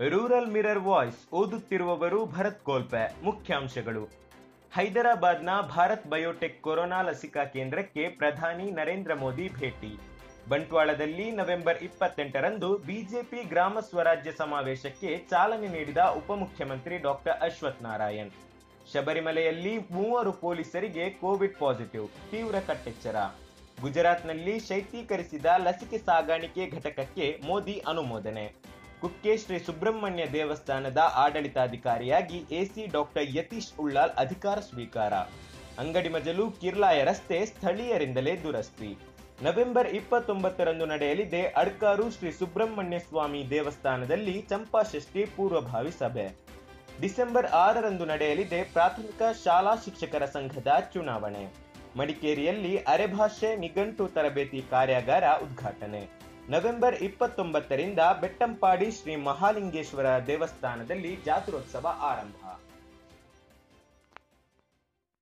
Rural mirror voice ಓದುತ್ತಿರುವವರು ಭರತ್ ಕೋಲ್ಪೆ, ಮುಖ್ಯಾಂಶಗಳು. ಹೈದರಾಬಾದ್ನ ಭಾರತ್ ಬಯೋಟೆಕ್ ಕೊರೋನಾ ಲಸಿಕಾ ಕೇಂದ್ರಕ್ಕೆ ಪ್ರಧಾನಿ ನರೇಂದ್ರ ಮೋದಿ ಭೇಟಿ. ಬಂಟ್ವಾಳದಲ್ಲಿ ನವೆಂಬರ್ ಇಪ್ಪತ್ತೆಂಟರಂದು ಬಿಜೆಪಿ ಗ್ರಾಮ ಸ್ವರಾಜ್ಯ ಸಮಾವೇಶಕ್ಕೆ ಚಾಲನೆ ನೀಡಿದ ಉಪಮುಖ್ಯಮಂತ್ರಿ ಡಾಕ್ಟರ್ ಅಶ್ವಥ್ ನಾರಾಯಣ್. ಶಬರಿಮಲೆಯಲ್ಲಿ ಮೂವರು ಪೊಲೀಸರಿಗೆ ಕೋವಿಡ್ ಪಾಸಿಟಿವ್, ತೀವ್ರ ಕಟ್ಟೆಚ್ಚರ. ಗುಜರಾತ್ನಲ್ಲಿ ಶೈತ್ಯೀಕರಿಸಿದ ಲಸಿಕೆ ಸಾಗಾಣಿಕೆ ಘಟಕಕ್ಕೆ ಮೋದಿ ಅನುಮೋದನೆ. ಕುಕ್ಕೆ ಶ್ರೀ ಸುಬ್ರಹ್ಮಣ್ಯ ದೇವಸ್ಥಾನದ ಆಡಳಿತಾಧಿಕಾರಿಯಾಗಿ ಎಸಿ ಡಾಕ್ಟರ್ ಯತೀಶ್ ಉಳ್ಳಾಲ್ ಅಧಿಕಾರ ಸ್ವೀಕಾರ. ಅಂಗಡಿ ಮಜಲು ಕಿರ್ಲಾಯ ರಸ್ತೆ ಸ್ಥಳೀಯರಿಂದಲೇ ದುರಸ್ತಿ. ನವೆಂಬರ್ ಇಪ್ಪತ್ತೊಂಬತ್ತರಂದು ನಡೆಯಲಿದೆ ಅಡ್ಕಾರು ಶ್ರೀ ಸುಬ್ರಹ್ಮಣ್ಯ ಸ್ವಾಮಿ ದೇವಸ್ಥಾನದಲ್ಲಿ ಚಂಪಾಷಷ್ಠಿ ಪೂರ್ವಭಾವಿ ಸಭೆ. ಡಿಸೆಂಬರ್ ಆರರಂದು ನಡೆಯಲಿದೆ ಪ್ರಾಥಮಿಕ ಶಾಲಾ ಶಿಕ್ಷಕರ ಸಂಘದ ಚುನಾವಣೆ. ಮಡಿಕೇರಿಯಲ್ಲಿ ಅರೆಭಾಷೆ ನಿಘಂಟು ತರಬೇತಿ ಕಾರ್ಯಾಗಾರ ಉದ್ಘಾಟನೆ. ನವೆಂಬರ್ ಇಪ್ಪತ್ತೊಂಬತ್ತರಿಂದ ಬೆಟ್ಟಂಪಾಡಿ ಶ್ರೀ ಮಹಾಲಿಂಗೇಶ್ವರ ದೇವಸ್ಥಾನದಲ್ಲಿ ಜಾತ್ರೋತ್ಸವ ಆರಂಭ.